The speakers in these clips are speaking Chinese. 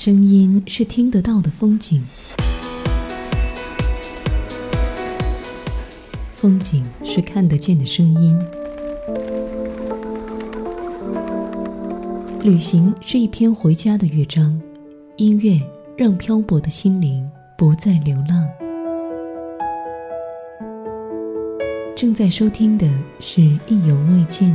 声音是听得到的风景，风景是看得见的声音。旅行是一篇回家的乐章，音乐让漂泊的心灵不再流浪。正在收听的是《意犹未尽》。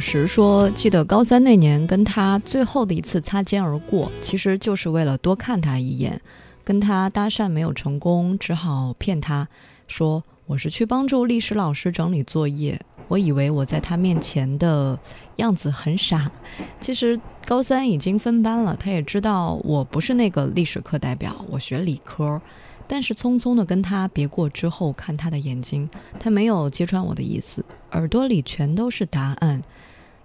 菩提果实说：“记得高三那年跟他最后的一次擦肩而过，其实就是为了多看他一眼。跟他搭讪没有成功，只好骗他说我是去帮助历史老师整理作业。我以为我在他面前的样子很傻，其实高三已经分班了，他也知道我不是那个历史课代表，我学理科。但是匆匆的跟他别过之后，看他的眼睛，他没有揭穿我的意思，耳朵里全都是答案，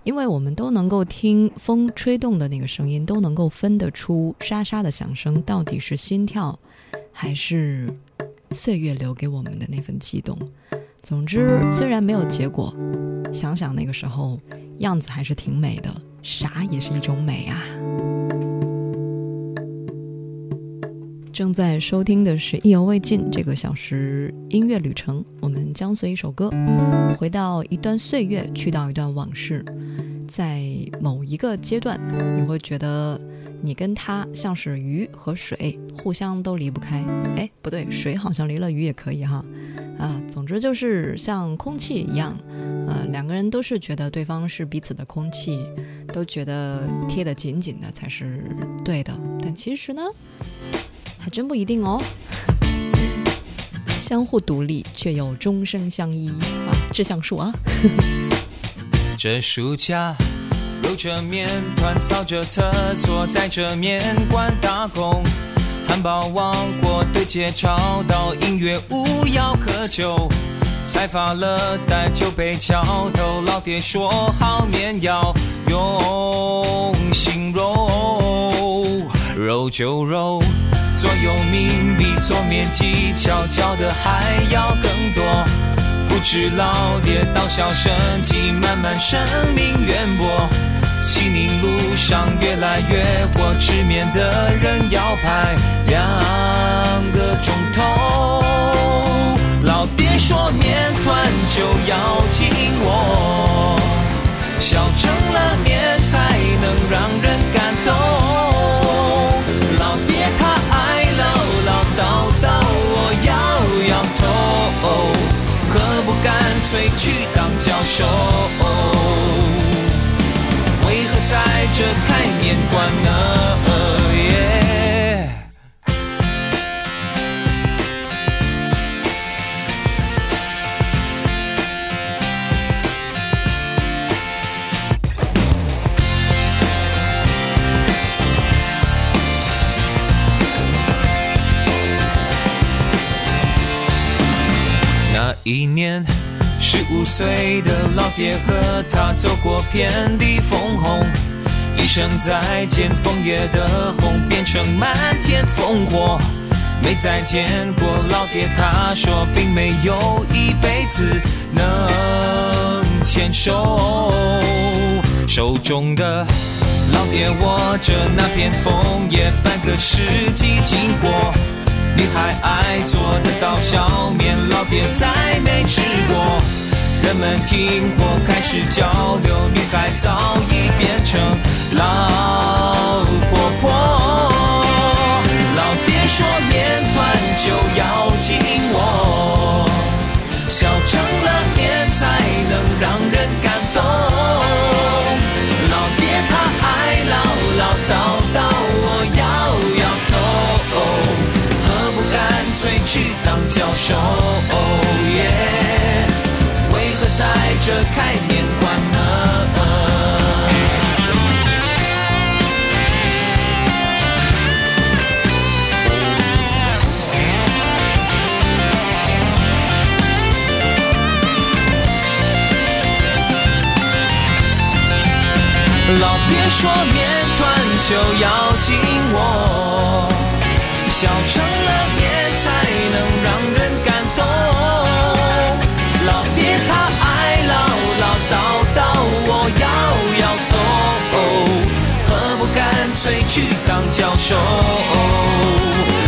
因为我们都能够听风吹动的那个声音，都能够分得出沙沙的响声到底是心跳，还是岁月留给我们的那份悸动。总之，虽然没有结果，想想那个时候样子还是挺美的，傻也是一种美啊。正在收听的是《意犹未尽》这个小时音乐旅程，我们将随一首歌，回到一段岁月，去到一段往事，在某一个阶段，你会觉得你跟他像是鱼和水，互相都离不开。哎，不对，水好像离了鱼也可以哈。啊，总之就是像空气一样，呃，两个人都是觉得对方是彼此的空气，都觉得贴得紧紧的才是对的，但其实呢，还真不一定哦。相互独立却又终生相依啊，志向树啊。这暑假揉着面团，扫着厕所，在这面馆打工。汉堡王国对街找到音乐无药可救，才发了呆就被敲头。老爹说好面要用，揉就揉，左右铭比做面技巧教的还要更多。不知老爹到小生级，慢慢生命渊博。西宁路上越来越火，吃面的人要排两个钟头。老爹说面团就要紧握，小成了面才能让人感不干脆去当教授？为何在这开面馆呢？那一年。十五岁的老爹和他走过遍地枫红，一声再见，枫叶的红变成满天烽火。没再见过老爹，他说并没有一辈子能牵手。手中的老爹握着那片枫叶，半个世纪经过。女孩爱做的刀削面，老爹再没吃过。人们听或开始交流，女孩早已变成老婆婆。老爹说面团就要紧握，笑成了面才能让人感动。老爹他爱唠唠叨叨，我摇摇头，何不干脆去当教授？在这开面馆呢，老爹说面团就要紧握，小成去当教授？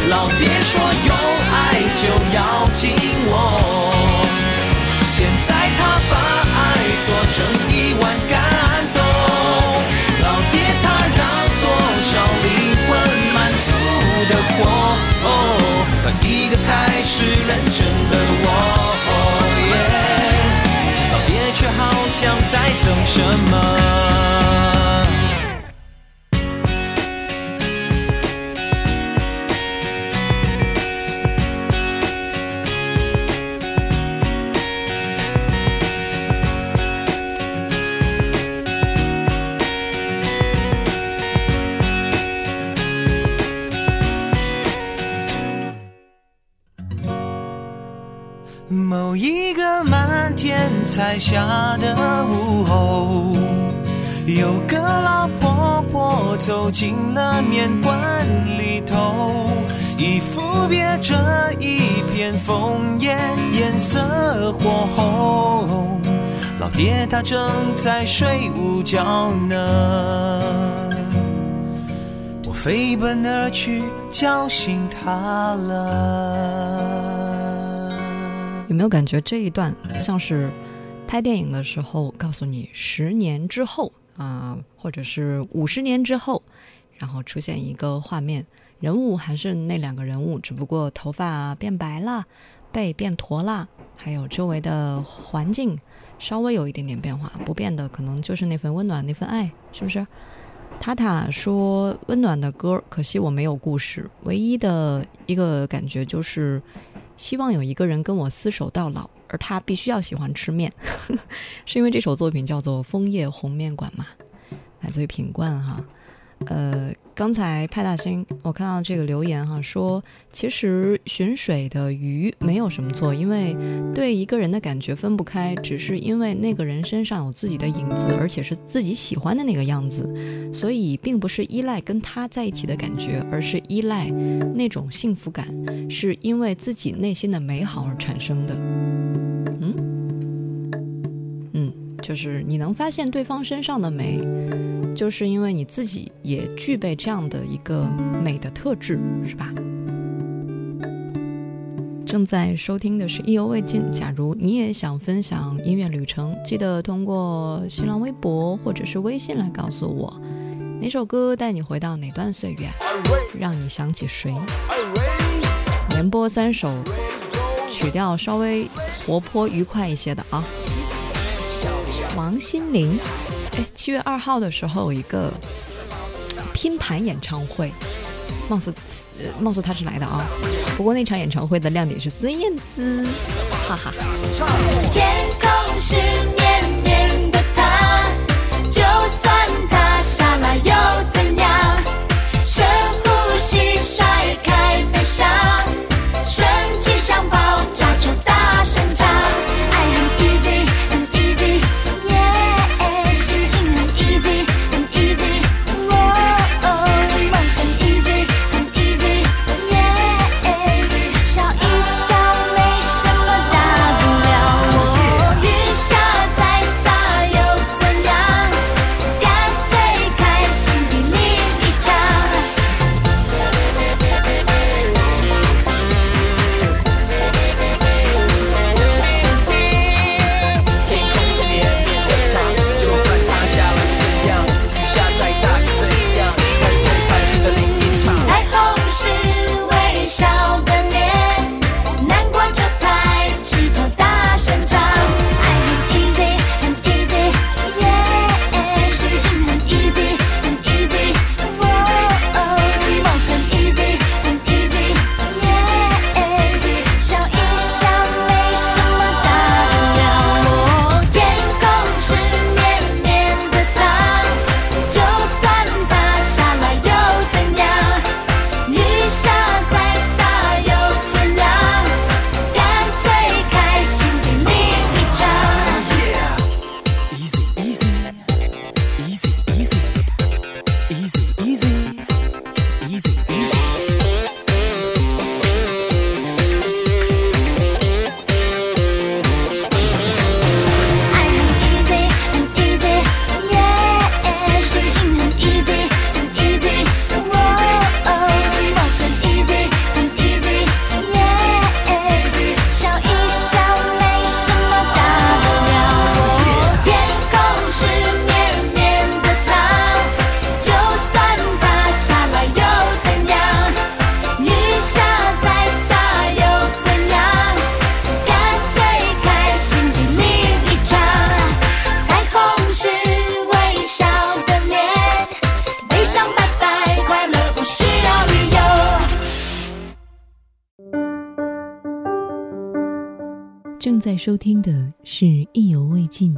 老爹说有爱就要紧握，现在他把爱做成一碗感动。老爹他让多少灵魂满足的活？和一个开始认真的我。老爹却好像在等什么？彩霞的午后，有个老婆婆走进了面馆里头，衣服别着一片枫叶，颜色火红。老爹他正在睡午觉呢，我飞奔而去叫醒他了。有没有感觉这一段像是拍电影的时候告诉你十年之后啊，或者是五十年之后，然后出现一个画面，人物还是那两个人物，只不过头发变白了，背变驼了，还有周围的环境稍微有一点点变化，不变的可能就是那份温暖，那份爱，是不是？塔塔说：“温暖的歌，可惜我没有故事，唯一的一个感觉就是。”希望有一个人跟我厮守到老，而他必须要喜欢吃面，是因为这首作品叫做《枫叶红面馆》嘛？来自于品冠哈。呃，刚才派大星，我看到这个留言哈，说其实寻水的鱼没有什么错，因为对一个人的感觉分不开，只是因为那个人身上有自己的影子，而且是自己喜欢的那个样子，所以并不是依赖跟他在一起的感觉，而是依赖那种幸福感，是因为自己内心的美好而产生的。嗯嗯，就是你能发现对方身上的美。就是因为你自己也具备这样的一个美的特质，是吧？正在收听的是意犹未尽。假如你也想分享音乐旅程，记得通过新浪微博或者是微信来告诉我，哪首歌带你回到哪段岁月，让你想起谁？连播三首，曲调稍微活泼愉快一些的啊。王心凌。哎，七月二号的时候有一个拼盘演唱会，貌似呃，貌似他是来的啊。不过那场演唱会的亮点是孙燕姿，哈哈。天空是正在收听的是意犹未尽。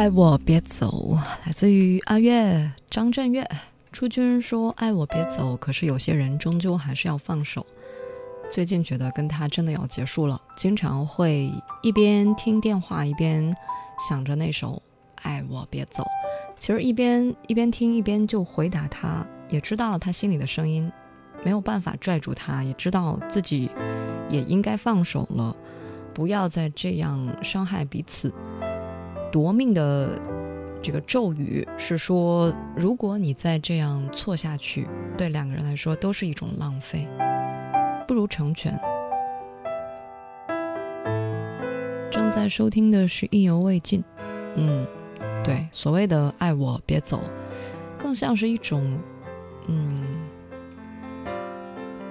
爱我别走，来自于阿月张震岳。初君说：“爱我别走。”可是有些人终究还是要放手。最近觉得跟他真的要结束了，经常会一边听电话一边想着那首《爱我别走》。其实一边一边听一边就回答他，也知道了他心里的声音，没有办法拽住他，也知道自己也应该放手了，不要再这样伤害彼此。夺命的这个咒语是说，如果你再这样错下去，对两个人来说都是一种浪费，不如成全。正在收听的是意犹未尽，嗯，对，所谓的爱我别走，更像是一种，嗯，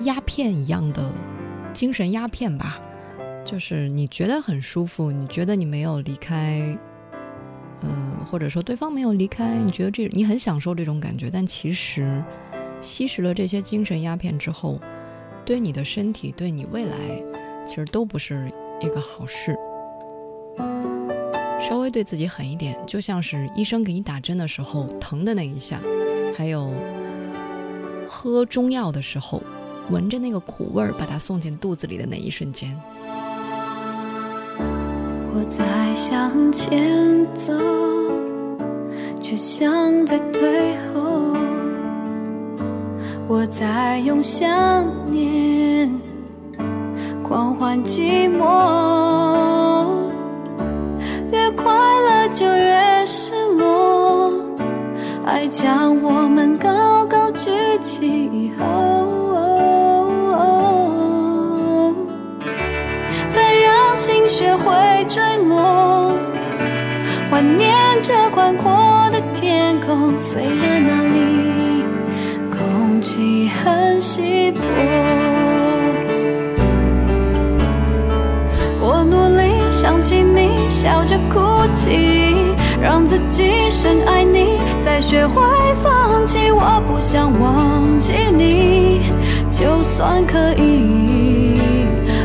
鸦片一样的精神鸦片吧，就是你觉得很舒服，你觉得你没有离开，嗯，或者说对方没有离开，你觉得这你很享受这种感觉，但其实吸食了这些精神鸦片之后，对你的身体，对你未来，其实都不是一个好事。稍微对自己狠一点，就像是医生给你打针的时候疼的那一下，还有喝中药的时候，闻着那个苦味儿把它送进肚子里的那一瞬间。我在向前走，却像在退后。我在用想念狂欢寂寞。越快乐就越失落，爱将我们高高举起以后，会坠落，怀念这宽阔的天空。虽然那里空气很稀薄，我努力想起你。笑着哭泣，让自己深爱你，再学会放弃。我不想忘记你，就算可以，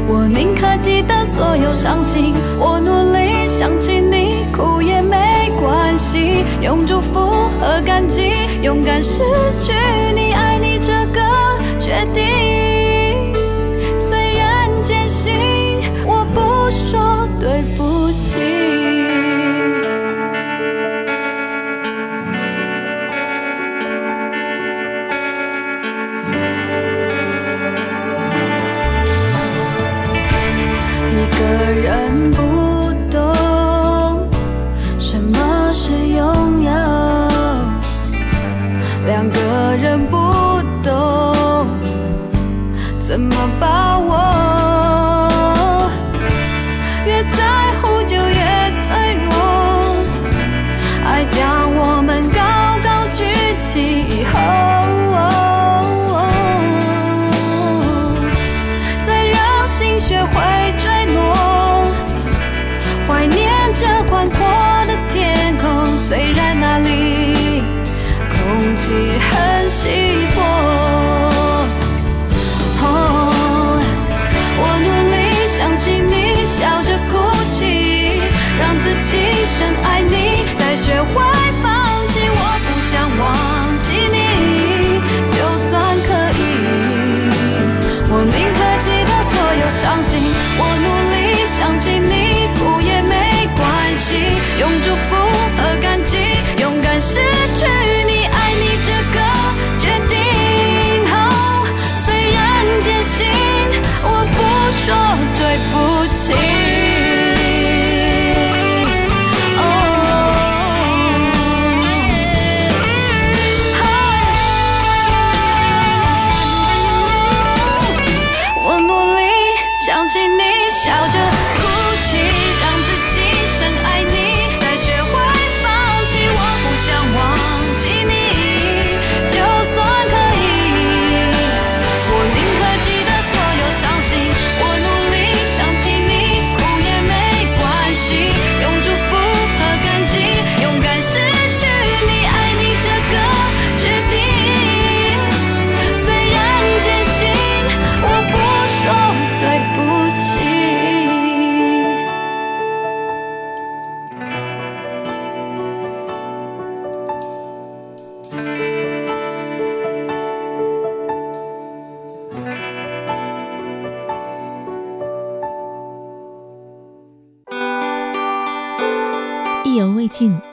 我宁可记得所有伤心。我努力想起你，哭也没关系，用祝福和感激，勇敢失去你，爱你这个决定。起很稀薄哦，我努力想起你，笑着哭泣，让自己深爱你，再学会放弃。我不想忘记你，就算可以，我宁可记得所有伤心。我努力想起你，哭也没关系，用祝福和感激。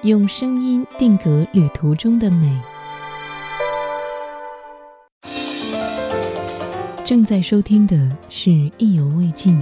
用声音定格旅途中的美。正在收听的是《意犹未尽》。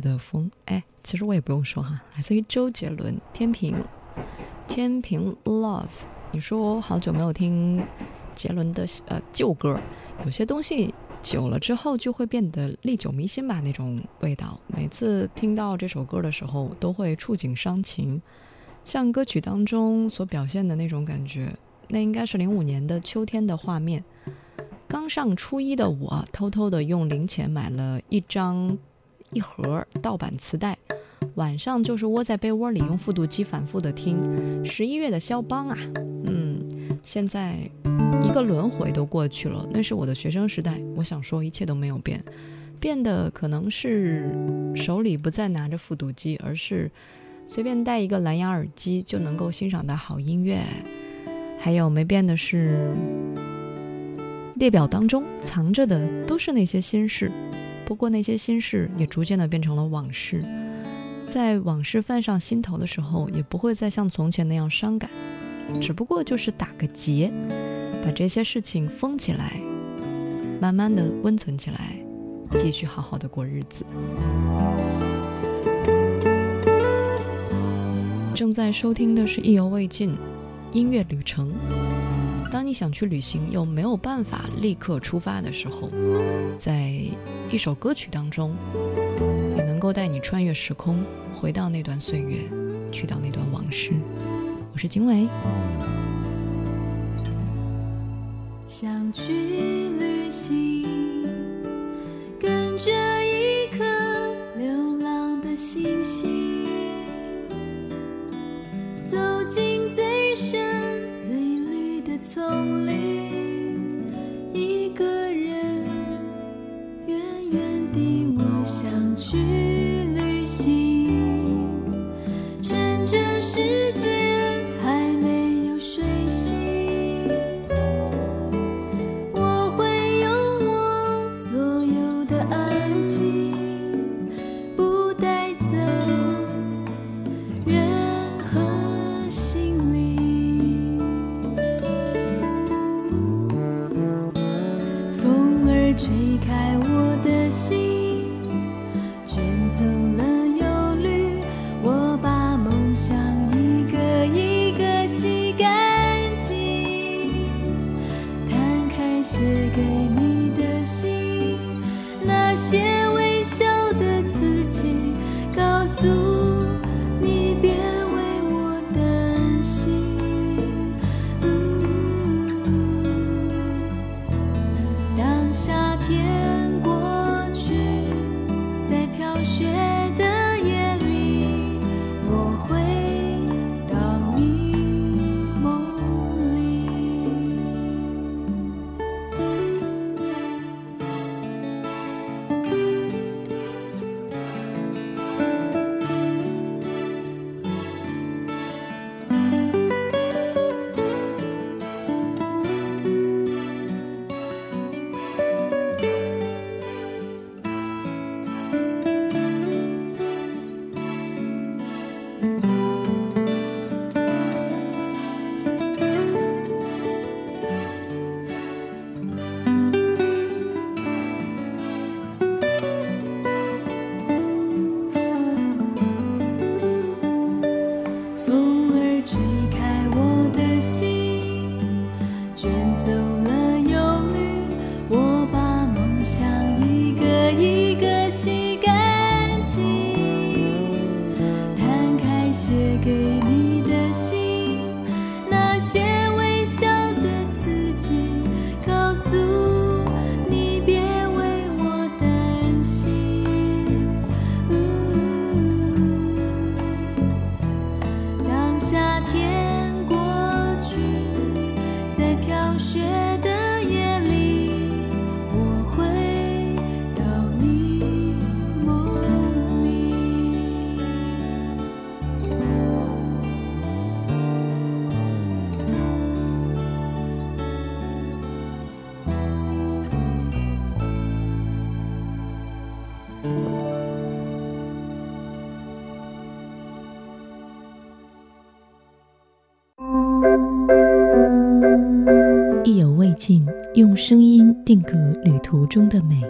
的风，哎，其实我也不用说哈，来自于周杰伦《天平》，天平 Love。你说好久没有听杰伦的呃旧歌，有些东西久了之后就会变得历久弥新吧，那种味道。每次听到这首歌的时候，都会触景伤情，像歌曲当中所表现的那种感觉，那应该是零五年的秋天的画面。刚上初一的我，偷偷的用零钱买了一张一盒盗版磁带，晚上就是窝在被窝里用复读机反复的听。十一月的肖邦啊，嗯，现在一个轮回都过去了，那是我的学生时代。我想说，一切都没有变，变的可能是手里不再拿着复读机，而是随便戴一个蓝牙耳机就能够欣赏到好音乐。还有没变的是。列表当中藏着的都是那些心事，不过那些心事也逐渐的变成了往事，在往事泛上心头的时候，也不会再像从前那样伤感。只不过就是打个结，把这些事情封起来，慢慢的温存起来，继续好好的过日子。正在收听的是意犹未尽音乐旅程。当你想去旅行又没有办法立刻出发的时候，在一首歌曲当中，也能够带你穿越时空，回到那段岁月，去到那段往事。我是经纬。想去用声音定格旅途中的美。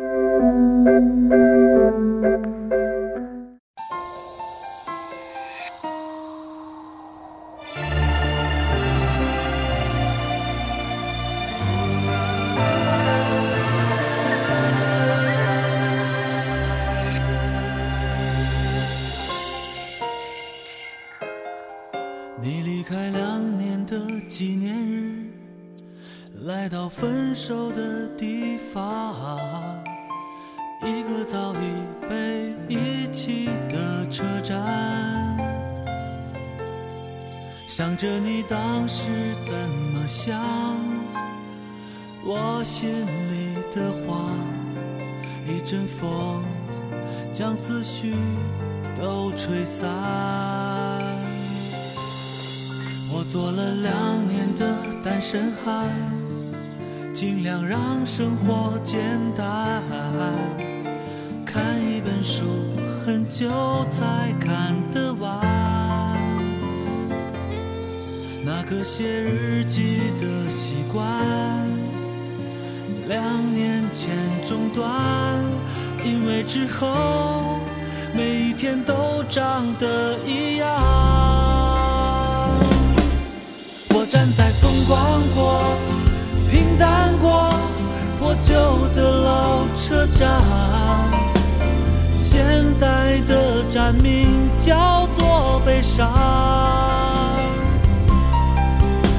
阵风将思绪都吹散。我做了两年的单身汉，尽量让生活简单。看一本书，很久才看得完。那个写日记的习惯，两年前中断，因为之后每一天都长得一样。我站在风光过、平淡过、破旧的老车站，现在的站名叫做悲伤。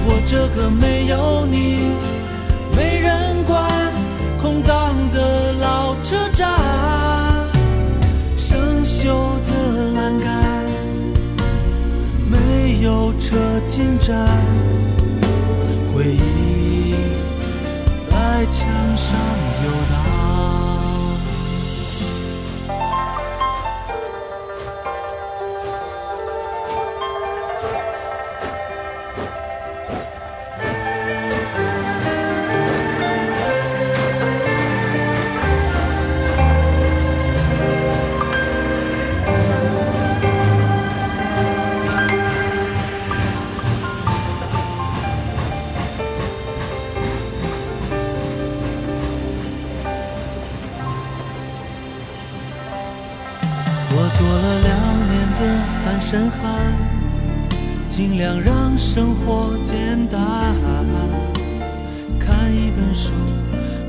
我这个没有你、没人管、空荡的着，的单身汉，尽量让生活简单。看一本书，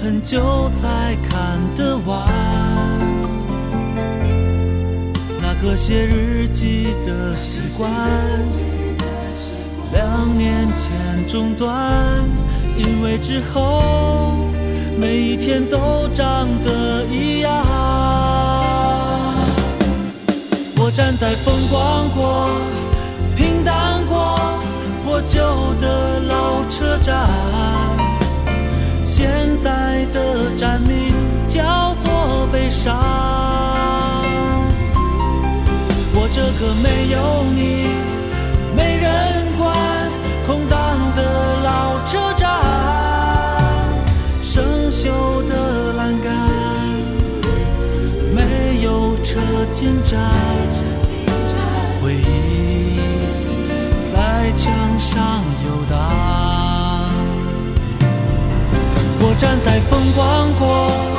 很久才看得完。那个写日记的习惯，两年前中断，因为之后每一天都长得一样。站在风光过、平淡过、破旧的老车站，现在的站名叫做悲伤。我这个没有你、没人管、空荡的老车站，生锈的栏杆。没有车进站，上游荡。我站在风光过、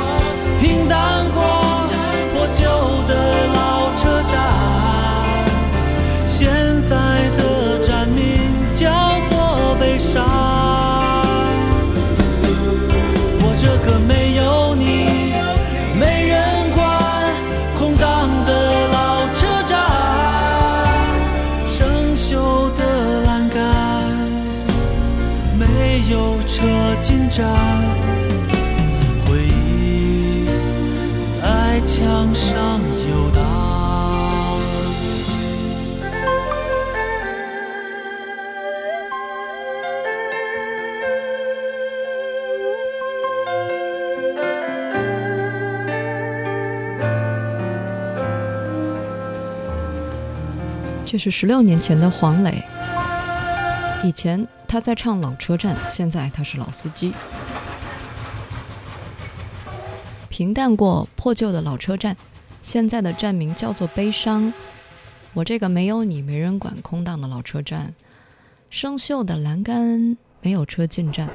是十六年前的黄磊。以前他在唱老车站，现在他是老司机。平淡过破旧的老车站，现在的站名叫做悲伤。我这个没有你没人管空荡的老车站，生锈的栏杆没有车进站，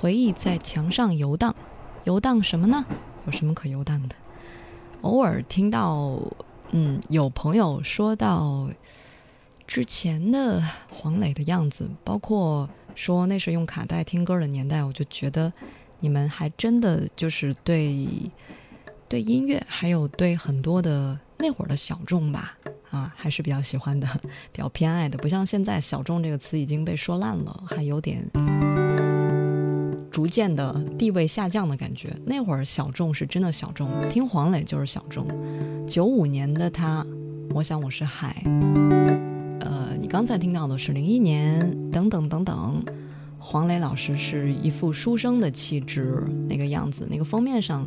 回忆在墙上游荡，游荡什么呢？有什么可游荡的？偶尔听到，嗯，有朋友说到之前的黄磊的样子，包括说那是用卡带听歌的年代，我就觉得你们还真的就是对对音乐，还有对很多的那会儿的小众吧，啊，还是比较喜欢的，比较偏爱的，不像现在“小众”这个词已经被说烂了，还有点逐渐的地位下降的感觉。那会儿小众是真的小众，听黄磊就是小众。九五年的他，我想我是海。刚才听到的是零一年，等等等等。黄磊老师是一副书生的气质，那个样子，那个封面上，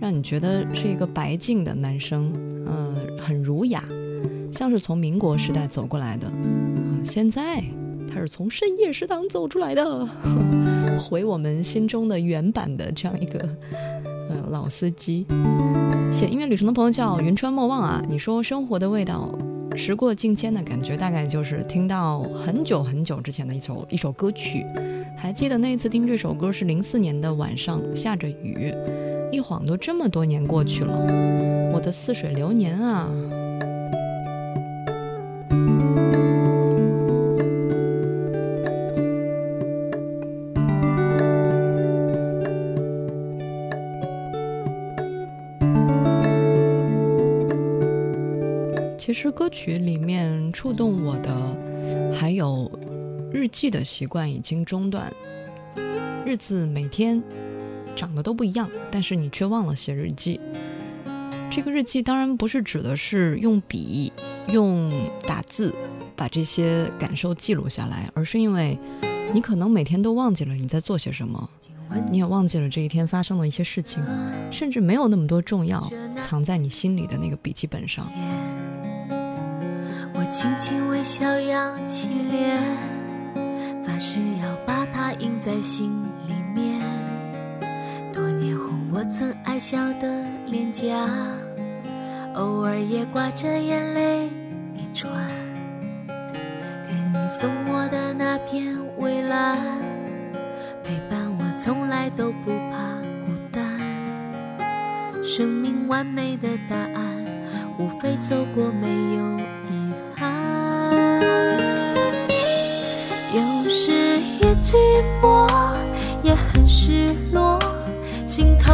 让你觉得是一个白净的男生，呃，很儒雅，像是从民国时代走过来的。呃现在他是从深夜食堂 走出来的，回我们心中的原版的这样一个，呃，老司机。写音乐旅程的朋友叫云川莫忘啊，你说生活的味道时过境迁的感觉，大概就是听到很久很久之前的一首一首歌曲。还记得那一次听这首歌是零四年的晚上，下着雨，一晃都这么多年过去了，我的似水流年啊！其实歌曲里面触动我的，还有日记的习惯已经中断。日子每天长得都不一样，但是你却忘了写日记。这个日记当然不是指的是用笔、用打字把这些感受记录下来，而是因为你可能每天都忘记了你在做些什么，你也忘记了这一天发生的一些事情，甚至没有那么多重要藏在你心里的那个笔记本上。轻轻微笑，扬起脸，发誓要把它印在心里面。多年后，我曾爱笑的脸颊，偶尔也挂着眼泪一串。给你送我的那片蔚蓝，陪伴我从来都不怕孤单。生命完美的答案，无非走过没有。有时也寂寞也很失落，心头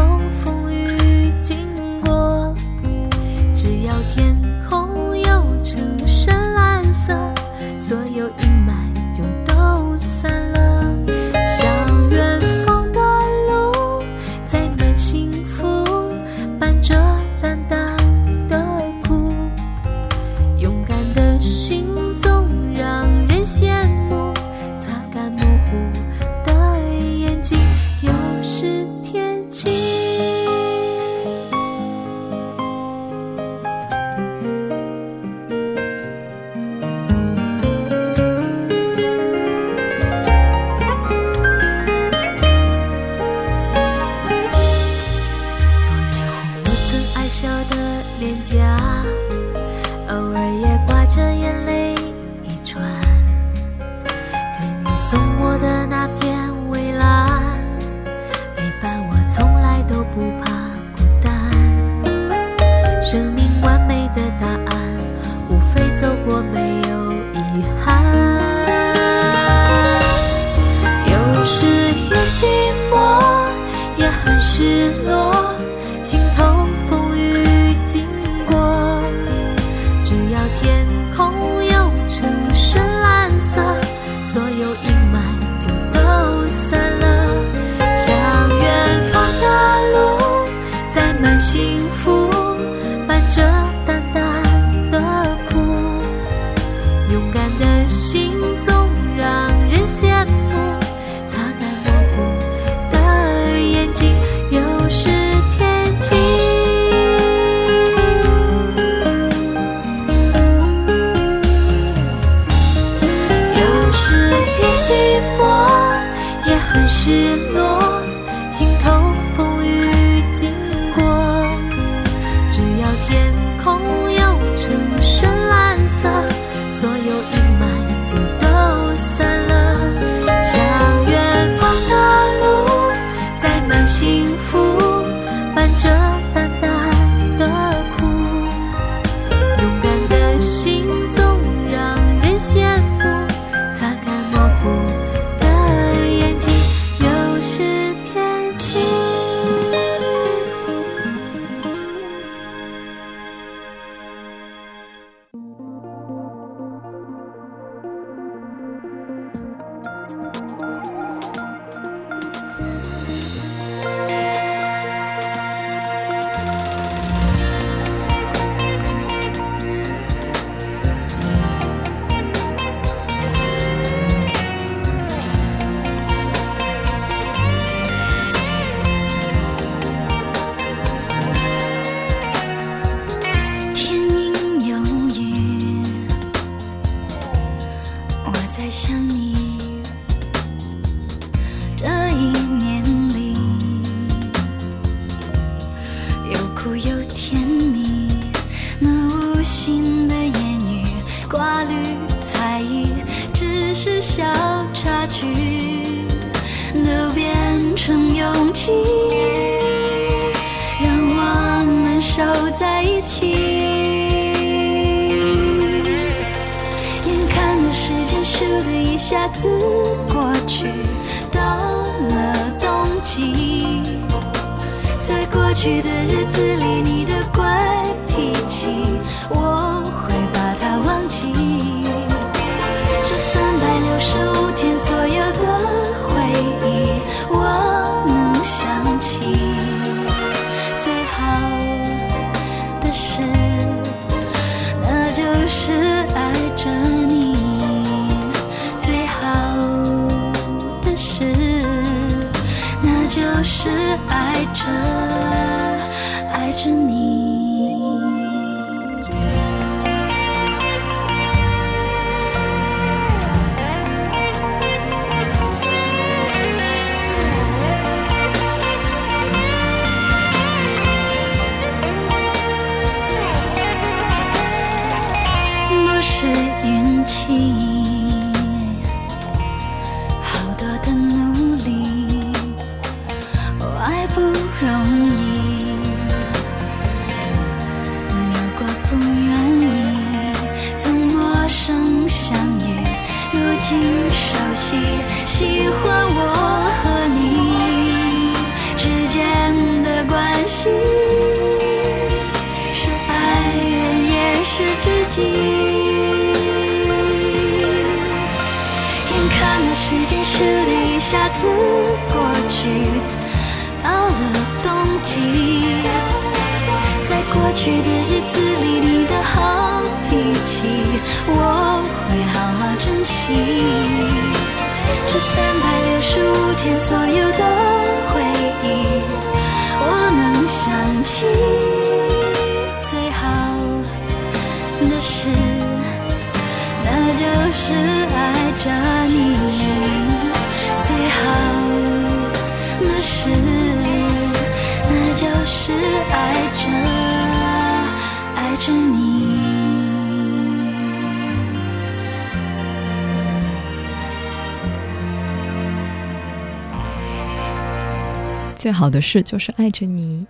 最好的事就是爱着你，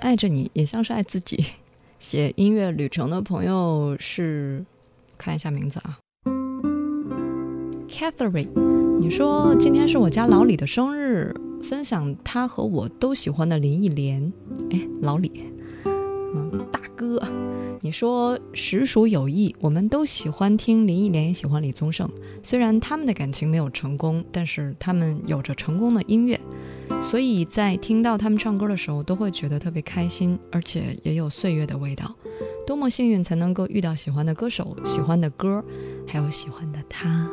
爱着你也像是爱自己。写音乐旅程的朋友是，看一下名字啊，Catherine。你说今天是我家老李的生日，分享他和我都喜欢的林忆莲。哎，老李，嗯，大哥，你说实属有意，我们都喜欢听林忆莲，也喜欢李宗盛。虽然他们的感情没有成功，但是他们有着成功的音乐。所以在听到他们唱歌的时候，都会觉得特别开心，而且也有岁月的味道。多么幸运才能够遇到喜欢的歌手、喜欢的歌，还有喜欢的他。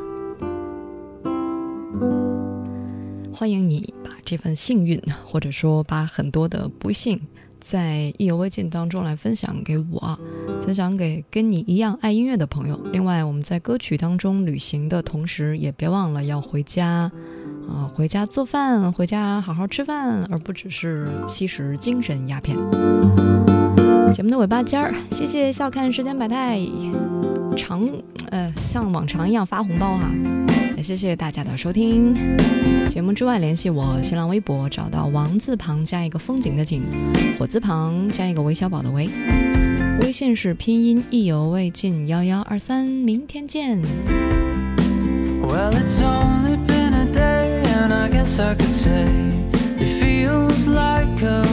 欢迎你把这份幸运，或者说把很多的不幸，在意犹未尽当中来分享给我，分享给跟你一样爱音乐的朋友。另外，我们在歌曲当中旅行的同时，也别忘了要回家。啊，回家做饭，回家好好吃饭，而不只是吸食精神鸦片。节目的尾巴尖儿，谢谢笑看世间百态，常呃像往常一样发红包哈，也谢谢大家的收听。节目之外联系我，新浪微博找到王字旁加一个风景的景，火字旁加一个韦小宝的韦，微信是拼音意犹未尽幺幺二三，明天见。Well, it's only been a day, and I guess I could say it feels like a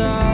sun.